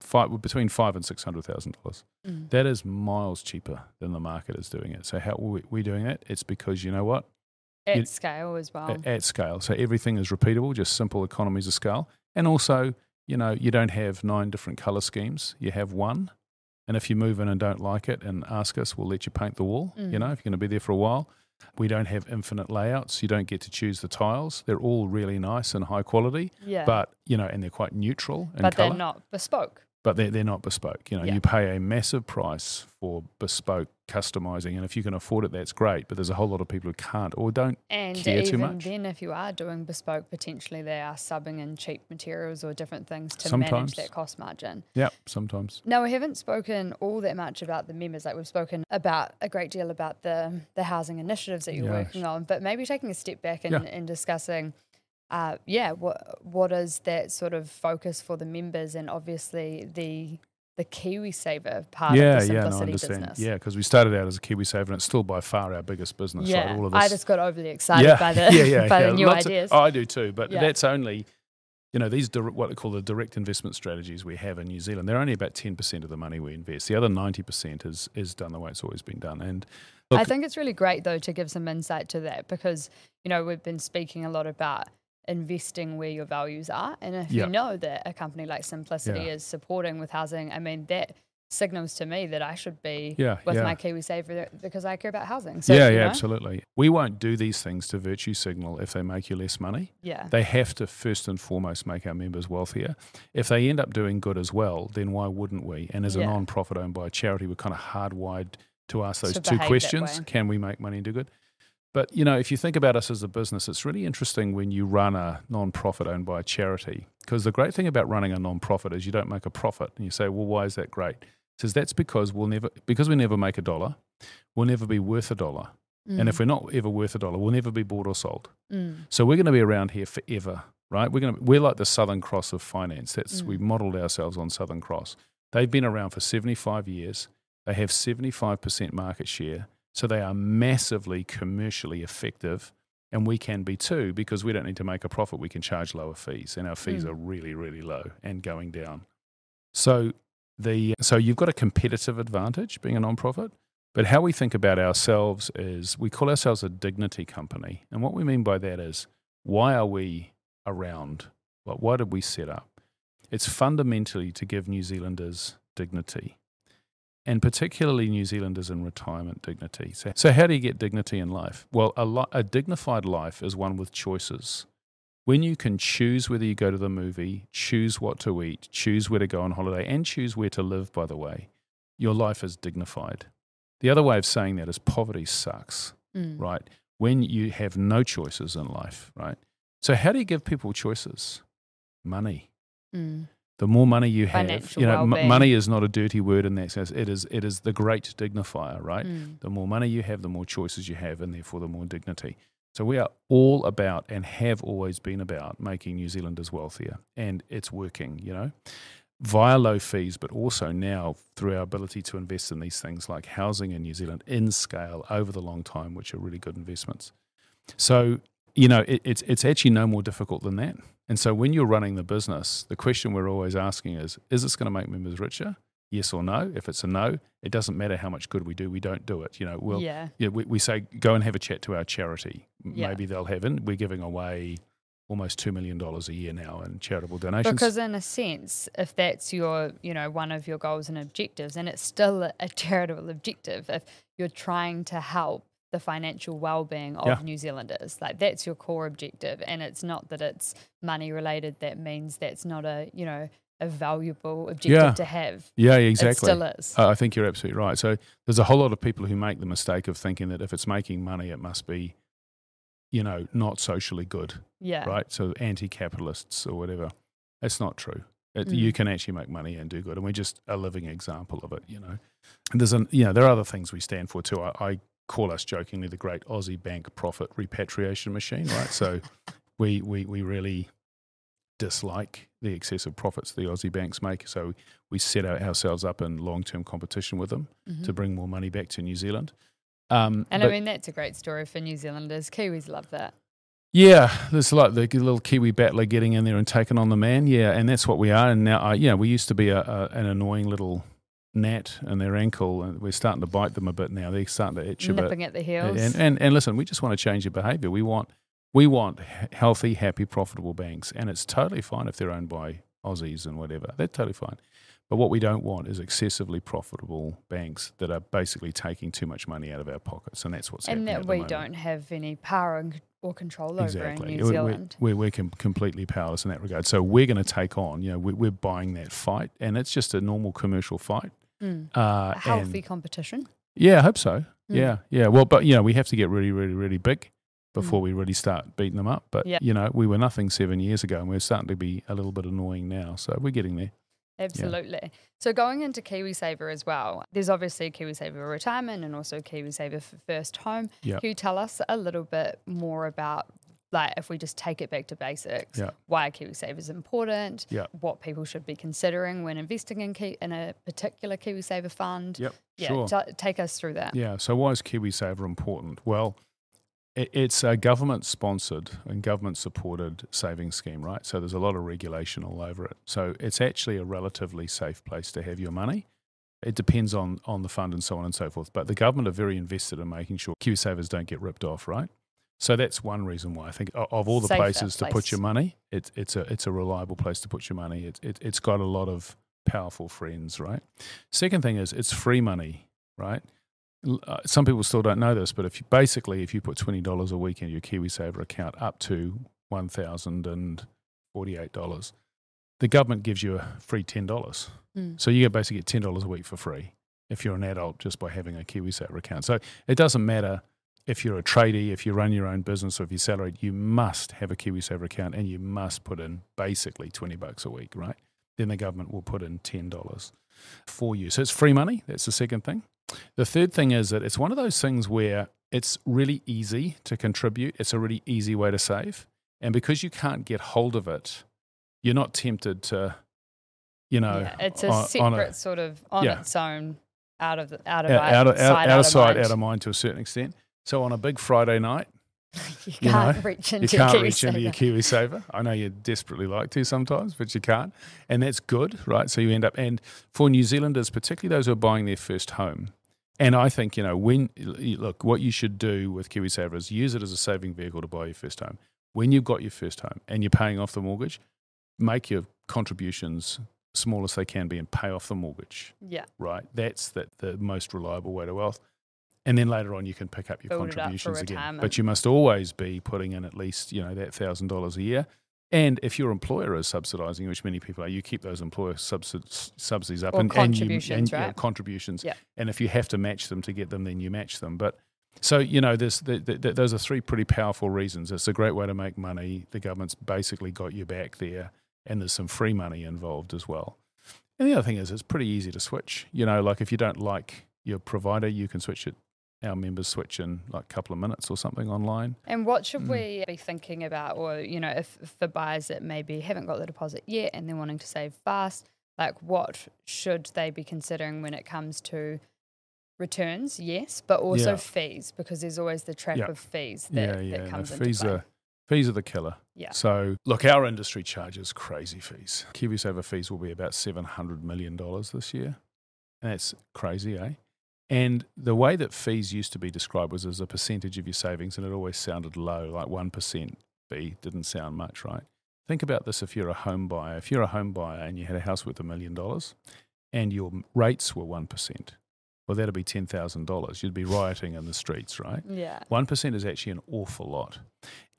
Five, between five and six hundred thousand dollars. Mm. That is miles cheaper than the market is doing it. So how are we, we doing it? It's because you know what? At You- scale as well. at, at scale. So everything is repeatable, just simple economies of scale. And also, you know, you don't have nine different color schemes. You have one. And if you move in and don't like it and ask us, we'll let you paint the wall. You Mm. know, if you're going to be there for a while. We don't have infinite layouts. You don't get to choose the tiles. They're all really nice and high quality, yeah. but, you know, and they're quite neutral but color they're not bespoke. But they're, they're not bespoke. You know, Yeah. you pay a massive price for bespoke customizing, and if you can afford it, that's great. But there's a whole lot of people who can't or don't. And care too even much. then, if you are doing bespoke, potentially they are subbing in cheap materials or different things to Sometimes. manage that cost margin. Yeah, sometimes. Now, we haven't spoken all that much about the members. Like we've spoken about a great deal about the the housing initiatives that you're Yeah. working on, but maybe taking a step back and, Yeah. and discussing, uh, yeah, what what is that sort of focus for the members, and obviously the the KiwiSaver part yeah, of the yeah, no, I Simplicity understand. business. Yeah, because we started out as a KiwiSaver, and it's still by far our biggest business. Yeah, right? All of this. I just got overly excited yeah, by the yeah, yeah, by yeah. the new Lots of- ideas. oh, I do too, but Yeah. that's only, you know, these what they call the direct investment strategies we have in New Zealand. They're only about ten percent of the money we invest. The other ninety percent is is done the way it's always been done. And I think it's really great though to give some insight to that because you know we've been speaking a lot about investing where your values are, and if Yeah. you know that a company like Simplicity Yeah. is supporting with housing, I mean that signals to me that I should be Yeah, with yeah. my KiwiSaver because I care about housing. So, yeah, yeah, know, absolutely. We won't do these things to virtue signal if they make you less money. Yeah, They have to first and foremost make our members wealthier. If they end up doing good as well, then why wouldn't we? And as a Yeah. non-profit owned by a charity, we're kind of hardwired to ask those To two questions. Can we make money and do good? But you know, if you think about us as a business, it's really interesting when you run a non-profit owned by a charity. Because the great thing about running a non-profit is you don't make a profit. And you say, well, why is that great? It says that's because we'll never because we never make a dollar, we'll never be worth a dollar. And if we're not ever worth a dollar, we'll never be bought or sold. Mm. So we're going to be around here forever, right? We're going to we're like the Southern Cross of finance. That's we Mm. modelled ourselves on Southern Cross. They've been around for 75 years. They have 75% market share. So they are massively commercially effective and we can be too because we don't need to make a profit. We can charge lower fees and our fees Mm. are really really low and going down. So the so you've got a competitive advantage being a non-profit. But how we think about ourselves is we call ourselves a dignity company. And what we mean by that is why are we around? Like, why did we set up? It's fundamentally to give New Zealanders dignity, and particularly New Zealanders in retirement dignity. So, so how do you get dignity in life? Well, a, li- a dignified life is one with choices. When you can choose whether you go to the movie, choose what to eat, choose where to go on holiday, and choose where to live, by the way, your life is dignified. The other way of saying that is poverty sucks Mm. right? When you have no choices in life, right? So, how do you give people choices? Money. Mm. The more money you have, Financial you know, m- money is not a dirty word in that sense. It is, it is the great dignifier, right? Mm. The more money you have, the more choices you have, and therefore the more dignity. So, we are all about and have always been about making New Zealanders wealthier, and it's working, you know, via low fees, but also now through our ability to invest in these things like housing in New Zealand in scale over the long time, which are really good investments. So, you know, it, it's, it's actually no more difficult than that. And so, when you're running the business, the question we're always asking is is this going to make members richer? Yes or no? If it's a no, it doesn't matter how much good we do, we don't do it. You know, we'll, yeah, yeah, we, we say go and have a chat to our charity. Yeah. Maybe they'll have in. We're giving away almost two million dollars a year now in charitable donations. because in a sense, if that's your, you know, one of your goals and objectives, and it's still a charitable objective, if you're trying to help the financial well-being of Yeah. New Zealanders, like that's your core objective, and it's not that it's money related. That means that's not a, you know, a valuable objective Yeah. to have. Yeah, It exactly. still is. Uh, I think you're absolutely right. So there's a whole lot of people who make the mistake of thinking that if it's making money, it must be, you know, not socially good, yeah. right? So anti-capitalists or whatever. It's not true. It, Mm. You can actually make money and do good, and we're just a living example of it. You know, and there's an, you know, there are other things we stand for too. I, I call us jokingly the great Aussie bank profit repatriation machine, right? So we we we really dislike the excessive profits the Aussie banks make. So we set ourselves up in long-term competition with them Mhm. to bring more money back to New Zealand. Um, And I mean, that's a great story for New Zealanders. Kiwis love that. yeah, there's like the little Kiwi battler getting in there and taking on the man. Yeah, and that's what we are. And now, uh, yeah, we used to be a, a, an annoying little gnat in their ankle, and we're starting to bite them a bit now. They're starting to itch a bit. Nipping at the heels. And, and and listen, we just want to change their behaviour. We want we want healthy, happy, profitable banks, and it's totally fine if they're owned by Aussies and whatever. They're totally fine. But what we don't want is excessively profitable banks that are basically taking too much money out of our pockets, and that's what's and happening. that at the we moment. don't have any power and- or control over Exactly. in New We- we- Zealand. We're, we're, com- completely powerless in that regard. So we're going to take on, you know, we're, we're buying that fight, and it's just a normal commercial fight. Mm. Uh, A healthy and- competition. yeah, I hope so. Mm. Yeah, yeah. Well, but you know, we have to get really, really, really big before Mm. we really start beating them up. But Yep. you know, we were nothing seven years ago, and we're starting to be a little bit annoying now. So we're getting there. Absolutely. So going into KiwiSaver as well, there's obviously KiwiSaver retirement and also KiwiSaver for first home. Yep. Can you tell us a little bit more about like if we just take it back to basics, Yeah. why KiwiSaver is important, Yeah. what people should be considering when investing in Ki- in a particular KiwiSaver fund. Yep. Yeah, sure. ta- take us through that. Yeah. So why is KiwiSaver important? Well, it, it's a government sponsored and government supported savings scheme, right? So there's a lot of regulation all over it. So it's actually a relatively safe place to have your money. It depends on, on the fund and so on and so forth. But the government are very invested in making sure KiwiSavers don't get ripped off, right? So that's one reason why I think of all the Safer places to put your money, it's it's a it's a reliable place to put your money. It's it, it's got a lot of powerful friends, right? Second thing is it's free money, right? Uh, some people still don't know this, but if you basically if you put twenty dollars a week in your KiwiSaver account up to one thousand and forty eight dollars, the government gives you a free ten dollars. Mm. So you basically get ten dollars a week for free if you're an adult just by having a KiwiSaver account. So it doesn't matter if you're a tradie, if you run your own business, or if you're salaried, you must have a KiwiSaver account and you must put in basically twenty bucks a week, right? Then the government will put in ten dollars for you. So it's free money. That's the second thing. The third thing is that it's one of those things where it's really easy to contribute. It's a really easy way to save. And because you can't get hold of it, you're not tempted to, you know, yeah, it's a on- separate on a- sort of on Yeah. its own, out of out of out, out, of, out, out of sight, out of mind to a certain extent. So on a big Friday night, you you can't know, reach into you can't your reach into your KiwiSaver. KiwiSaver. I know you desperately like to sometimes, but you can't. And that's good, right? So you end up, and for New Zealanders, particularly those who are buying their first home, and I think, you know, when, look, what you should do with KiwiSaver is use it as a saving vehicle to buy your first home. When you've got your first home and you're paying off the mortgage, make your contributions small as they can be and pay off the mortgage, Yeah, right? That's the, the most reliable way to wealth. And then later on, you can pick up your Build it up contributions again. But you must always be putting in at least, you know, that thousand dollars a year. And if your employer is subsidising, which many people are, you keep those employer subsidies, subsidies up Or and, contributions, and you, and, right? contributions. Yeah. And if you have to match them to get them, then you match them. But so you know, there's the, the, the, those are three pretty powerful reasons. It's a great way to make money. The government's basically got you back there, and there's some free money involved as well. And the other thing is, it's pretty easy to switch. You know, like if you don't like your provider, you can switch it. Our members switch in like a couple of minutes or something online. And what should Mm. we be thinking about, or you know, if, if for buyers that maybe haven't got the deposit yet and they're wanting to save fast, like what should they be considering when it comes to returns? Yes, but also Yeah. fees because there's always the trap Yeah. of fees that, yeah, yeah. that no, comes into fees play. are fees are the killer. Yeah. So look, our industry charges crazy fees. KiwiSaver fees will be about seven hundred million dollars this year. And that's crazy, eh? And the way that fees used to be described was as a percentage of your savings, and it always sounded low, like one percent fee didn't sound much, right? Think about this: if you're a home buyer, if you're a home buyer and you had a house worth a million dollars, and your rates were one percent, well, that'd be ten thousand dollars. You'd be rioting in the streets, right? Yeah. One percent is actually an awful lot,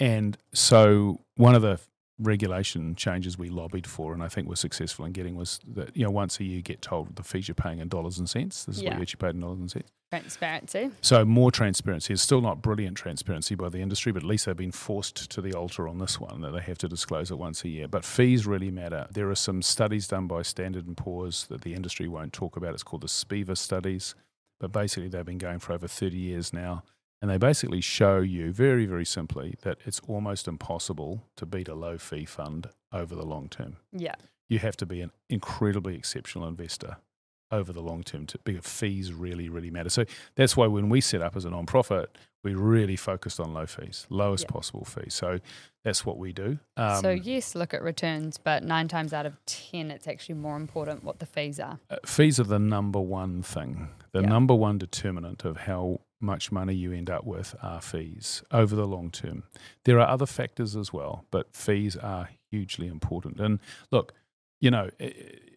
and so one of the regulation changes we lobbied for, and I think we're successful in getting was that you know once a year you get told the fees you're paying in dollars and cents. This is Yeah. what you actually paid in dollars and cents. Transparency. So more transparency. It's still not brilliant transparency by the industry, but at least they've been forced to the altar on this one that they have to disclose it once a year. But fees really matter. There are some studies done by Standard and Poor's that the industry won't talk about. It's called the SPIVA studies, but basically they've been going for over 30 years now. And they basically show you very, very simply that it's almost impossible to beat a low fee fund over the long term. Yeah. you have to be an incredibly exceptional investor over the long term to because fees really really matter. So that's why when we set up as a non-profit we really focused on low fees lowest possible fees. So that's what we do. Um, so yes, look at returns, but nine times out of ten, it's actually more important what the fees are. uh, fees are the number one thing. The number one determinant of how much money you end up with are fees over the long term there are other factors as well but fees are hugely important and look you know eh,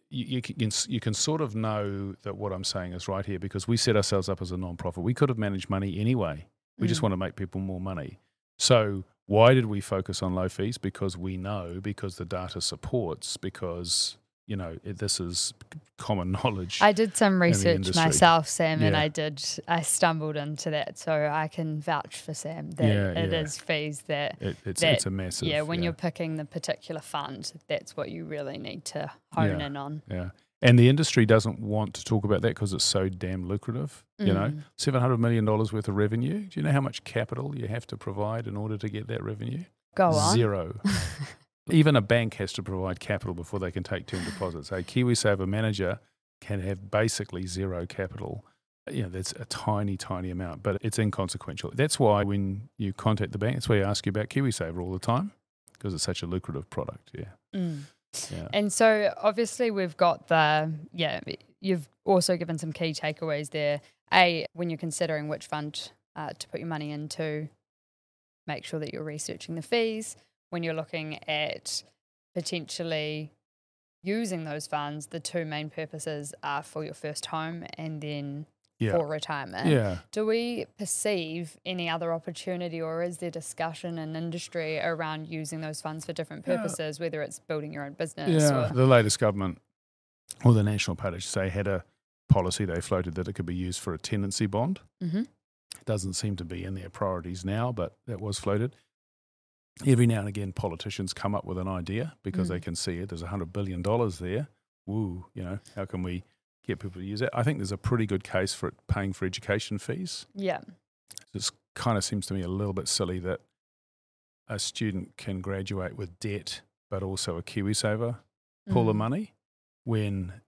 you, you can you can sort of know that what I'm saying is right here because we set ourselves up as a non-profit. We could have managed money anyway. We just Mm. want to make people more money. So why did we focus on low fees? Because we know, because the data supports, because you know it, this is common knowledge. I did some research myself, Sam, and I did. I stumbled into that, so I can vouch for Sam that Yeah, it is yeah. fees that. it, it's that- it's a massive. yeah, when you're picking the particular fund, that's what you really need to hone Yeah. in on. yeah. And the industry doesn't want to talk about that because it's so damn lucrative. You know, Mm. seven hundred million dollars worth of revenue. Do you know how much capital you have to provide in order to get that revenue? Go on. Zero. Even a bank has to provide capital before they can take term deposits. A KiwiSaver manager can have basically zero capital. You know, that's a tiny, tiny amount, but it's inconsequential. That's why when you contact the bank, that's why you ask you about KiwiSaver all the time because it's such a lucrative product. Yeah. Mm. Yeah. And so obviously we've got the yeah, you've also given some key takeaways there. A when you're considering which fund uh, to put your money into, make sure that you're researching the fees. When you're looking at potentially using those funds, the two main purposes are for your first home and then Yeah. for retirement. Yeah. Do we perceive any other opportunity or is there discussion in industry around using those funds for different Yeah. purposes, whether it's building your own business Yeah, or the latest government, or the National Party, say, had a policy they floated that it could be used for a tenancy bond. Mhm. Doesn't seem to be in their priorities now, but that was floated. Every now and again, politicians come up with an idea because they Mm. can see it. There's $100 billion there. Woo, you know, how can we get people to use it? I think there's a pretty good case for it paying for education fees. Yeah. It kind of seems to me a little bit silly that a student can graduate with debt, but also a KiwiSaver pool of Mm. money when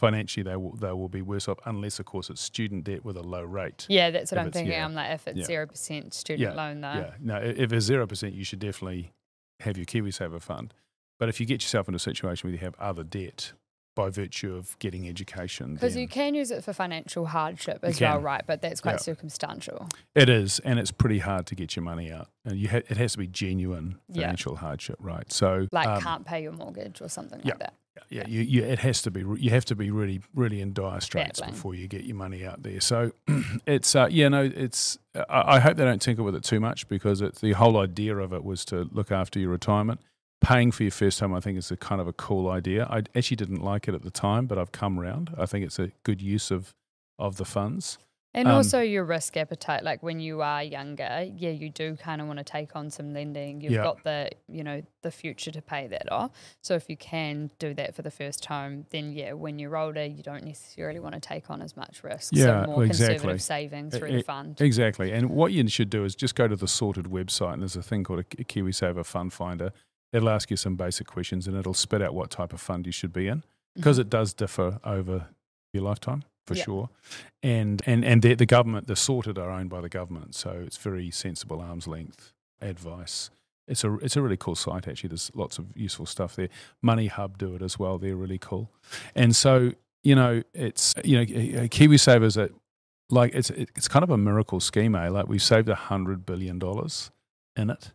financially they will, they will be worse off unless of course it's student debt with a low rate. Yeah, that's what If I'm thinking. yeah. I'm like, if it's Yeah. zero percent student Yeah, loan, though. Yeah, no, if it's zero percent, you should definitely have your KiwiSaver fund. But if you get yourself in a situation where you have other debt by virtue of getting education, Because you can use it for financial hardship as well, right? But that's quite Yeah. circumstantial. it is, and it's pretty hard to get your money out, and you ha- it has to be genuine Yeah. financial hardship, right? So, Like um, can't pay your mortgage or something yeah. like that. yeah, you, you, it has to be. You have to be really, really in dire straits Battling. before you get your money out there. So it's, uh, yeah, no, it's. I, I hope they don't tinker with it too much because it's the whole idea of it was to look after your retirement. Paying for your first home, I think, is a kind of a cool idea. I actually didn't like it at the time, but I've come round. I think it's a good use of of the funds. And Um, also your risk appetite. Like when you are younger, yeah, you do kind of want to take on some lending. You've Yeah. got the, you know, the future to pay that off. So if you can do that for the first home, then yeah, when you're older, you don't necessarily want to take on as much risk. Yeah, so more exactly. conservative savings E- through e- the fund. Exactly. And what you should do is just go to the sorted website, and there's a thing called a KiwiSaver Fund Finder. It'll ask you some basic questions, and it'll spit out what type of fund you should be in because Mhm. it does differ over your lifetime for Yeah. sure. And and and the, the government, the sorted are owned by the government, so it's very sensible arm's length advice. It's a it's a really cool site actually. There's lots of useful stuff there. MoneyHub do it as well. They're really cool. And so you know, it's you know, KiwiSaver's a like it's it's kind of a miracle scheme, eh? Like we've saved a hundred billion dollars in it,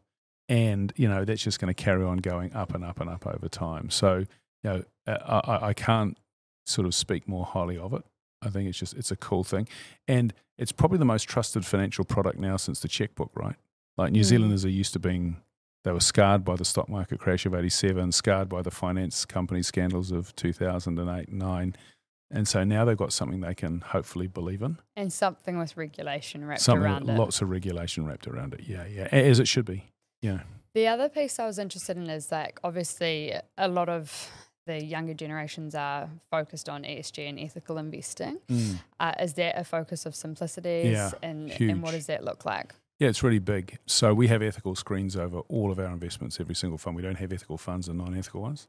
and you know that's just going to carry on going up and up and up over time. So you know, uh, I, I- can't sort of speak more highly of it. I think it's just it's a cool thing, and it's probably the most trusted financial product now since the checkbook, right? Like New Mm. Zealanders are used to being They were scarred by the stock market crash of 87, scarred by the finance company scandals of 2008 and 9. And so now they've got something they can hopefully believe in. And something with regulation wrapped Something, around it. lots of regulation wrapped around it. Yeah, yeah, as it should be. Yeah. The other piece I was interested in is like obviously a lot of the younger generations are focused on ESG and ethical investing. Mm. Uh, is that a focus of Simplicity's? Yeah, and, huge. and what does that look like? Yeah, it's really big. So we have ethical screens over all of our investments, every single fund. We don't have ethical funds and non ethical ones.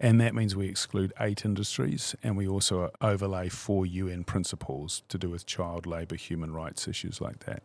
And that means we exclude eight industries and we also overlay four UN principles to do with child labour, human rights issues like that.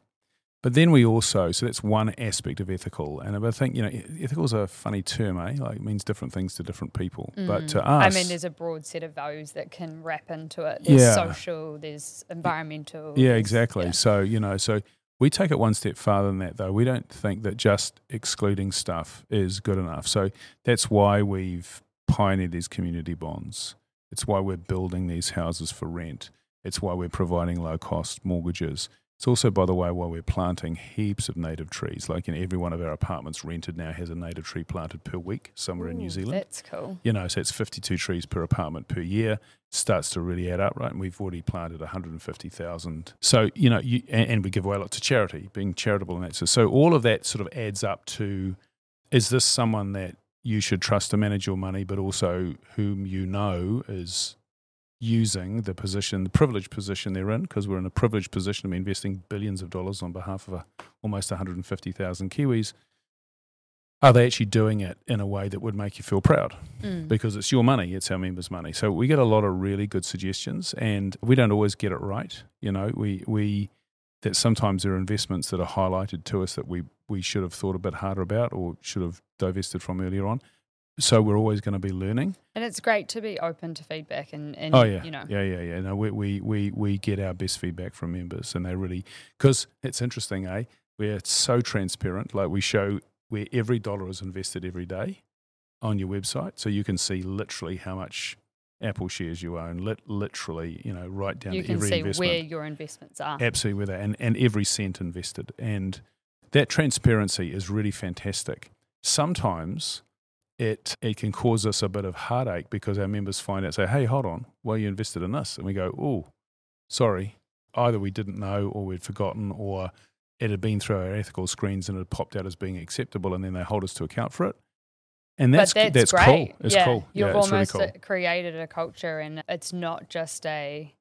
But then we also, so that's one aspect of ethical. And I think, you know, ethical is a funny term, eh? Like it means different things to different people. But to us. I mean, there's a broad set of values that can wrap into it. There's Yeah. social, there's environmental. Yeah, there's- exactly. yeah. So, you know, so we take it one step farther than that, though. We don't think that just excluding stuff is good enough. So that's why we've pioneered these community bonds. It's why we're building these houses for rent. It's why we're providing low cost mortgages. It's also, by the way, why we're planting heaps of native trees. Like in every one of our apartments rented now has a native tree planted per week somewhere in New Zealand That's cool. you know, so it's 52 trees per apartment per year. Starts to really add up, right? And we've already planted 150,000. So, you know, you, and, and we give away a lot to charity, being charitable in that. So, so all of that sort of adds up to is this someone that you should trust to manage your money, but also whom you know is using the position, the privileged position they're in, because we're in a privileged position be investing billions of dollars on behalf of a, almost 150,000 Kiwis. Are they actually doing it in a way that would make you feel proud? Mm. because it's your money, it's our members' money. So we get a lot of really good suggestions, and we don't always get it right. You know, we we that sometimes there are investments that are highlighted to us that we we should have thought a bit harder about or should have divested from earlier on. So we're always going to be learning. And it's great to be open to feedback and, and Oh yeah, you know, yeah, yeah, yeah. No, we we we we get our best feedback from members, and they really because it's interesting, eh? We're so transparent. Like we show where every dollar is invested every day on your website, so you can see literally how much Apple shares you own. Lit, literally, you know, right down you to can see where your investments are. absolutely with that and, and every cent invested and that transparency is really fantastic sometimes it it can cause us a bit of heartache because our members find out say hey hold on well you invested in this and we go oh sorry either we didn't know or we'd forgotten or it had been through our ethical screens and it had popped out as being acceptable and then they hold us to account for it and that's but that's, that's great. cool it's yeah. cool You've yeah, it's really almost cool uh, created a culture, and it's not just a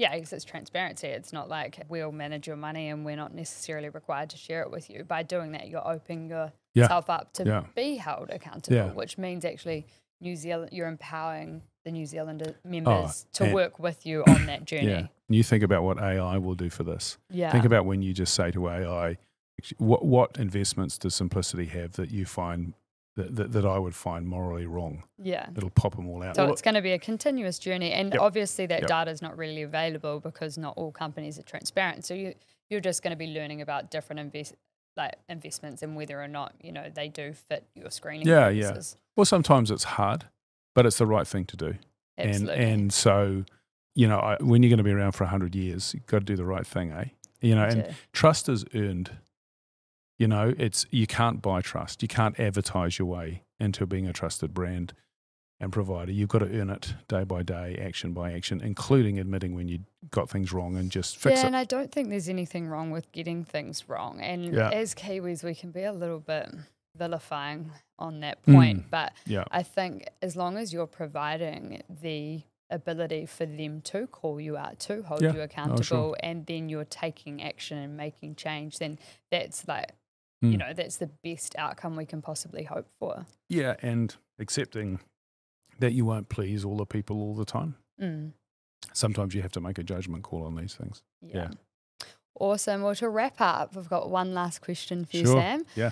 yeah, because it's transparency. It's not like we'll manage your money and we're not necessarily required to share it with you. By doing that, you're opening Yeah. Yourself up to Yeah. be held accountable, Yeah. which means actually New Zealand, you're empowering the New Zealand oh, members to Oh, and- work with you on that journey. yeah you think about what ai will do for this Yeah. Think about when you just say to AI, what, what investments does Simplicity have that you find that, that, that I would find morally wrong? yeah. It'll pop them all out. So Well, it's going to be a continuous journey, and Yep. obviously that Yep. data is not really available because not all companies are transparent. So you you're just going to be learning about different invest like investments and whether or not you know they do fit your screening. Yeah, yeah. purposes. well, sometimes it's hard, but it's the right thing to do. Absolutely. And, and so, you know, I, when you're going to be around for 100 years, you've got to do the right thing, eh? You know, and Yeah. trust is earned. You know, it's you can't buy trust. You can't advertise your way into being a trusted brand and provider. You've got to earn it day by day, action by action, including admitting when you got things wrong and just fix yeah, it. and I don't think there's anything wrong with getting things wrong. And Yeah. as Kiwis, we can be a little bit vilifying on that Mm. point. But Yeah. I think as long as you're providing the ability for them to call you out, to hold Yeah. you Oh, accountable, sure. and then you're taking action and making change, then that's like, Mm. you know, that's the best outcome we can possibly hope for. Yeah, and accepting that you won't please all the people all the time. Mm. Sometimes you have to make a judgment call on these things. Yeah. Awesome. Well, to wrap up, I've got one last question for you, Sam. Yeah.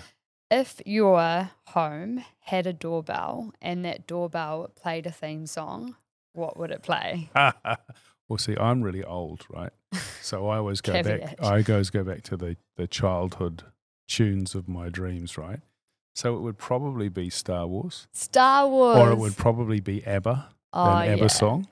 If your home had a doorbell and that doorbell played a theme song, what would it play? well, see, I'm really old, right? So I always go back. I always go back to the the childhood tunes of my dreams, right? So it would probably be Star Wars, Star Wars. or it would probably be ABBA, oh, an ABBA yeah. song.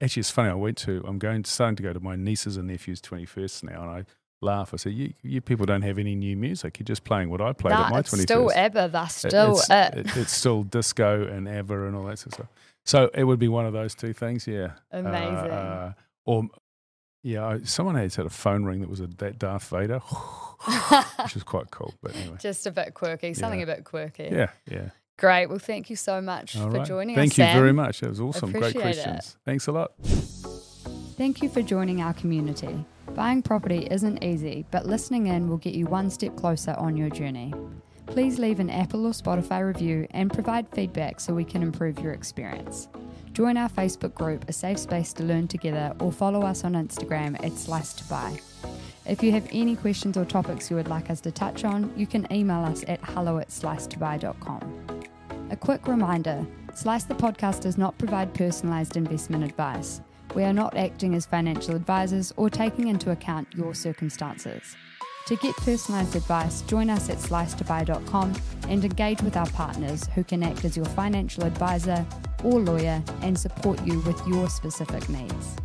Actually, it's funny. I went to. I'm going starting to go to my nieces and nephews' 21st now, and I laugh. I said, you, you people don't have any new music. You're just playing what I played Nah, at my it's 21st. still ABBA. That's still it's, it. it- it's still disco and ABBA and all that sort of stuff. So it would be one of those two things, yeah. Amazing. Uh, or, yeah, I, someone had had a phone ring that was a, that Darth Vader, which was quite cool. But anyway, Just a bit quirky, something Yeah. a bit quirky. yeah, yeah. Great. Well, thank you so much All for right. joining Thank us. Thank you Sam. very much. That was awesome. Great Appreciate it. questions. Thanks a lot. Thank you for joining our community. Buying property isn't easy, but listening in will get you one step closer on your journey. Please leave an Apple or Spotify review and provide feedback so we can improve your experience. Join our Facebook group, A Safe Space to Learn Together, or follow us on Instagram at Slice to Buy. If you have any questions or topics you would like us to touch on, you can email us at hello at slicetobuy.com. A quick reminder Slice the podcast does not provide personalised investment advice. We are not acting as financial advisors or taking into account your circumstances. To get personalised advice, join us at slicetobuy.com and engage with our partners who can act as your financial advisor or lawyer and support you with your specific needs.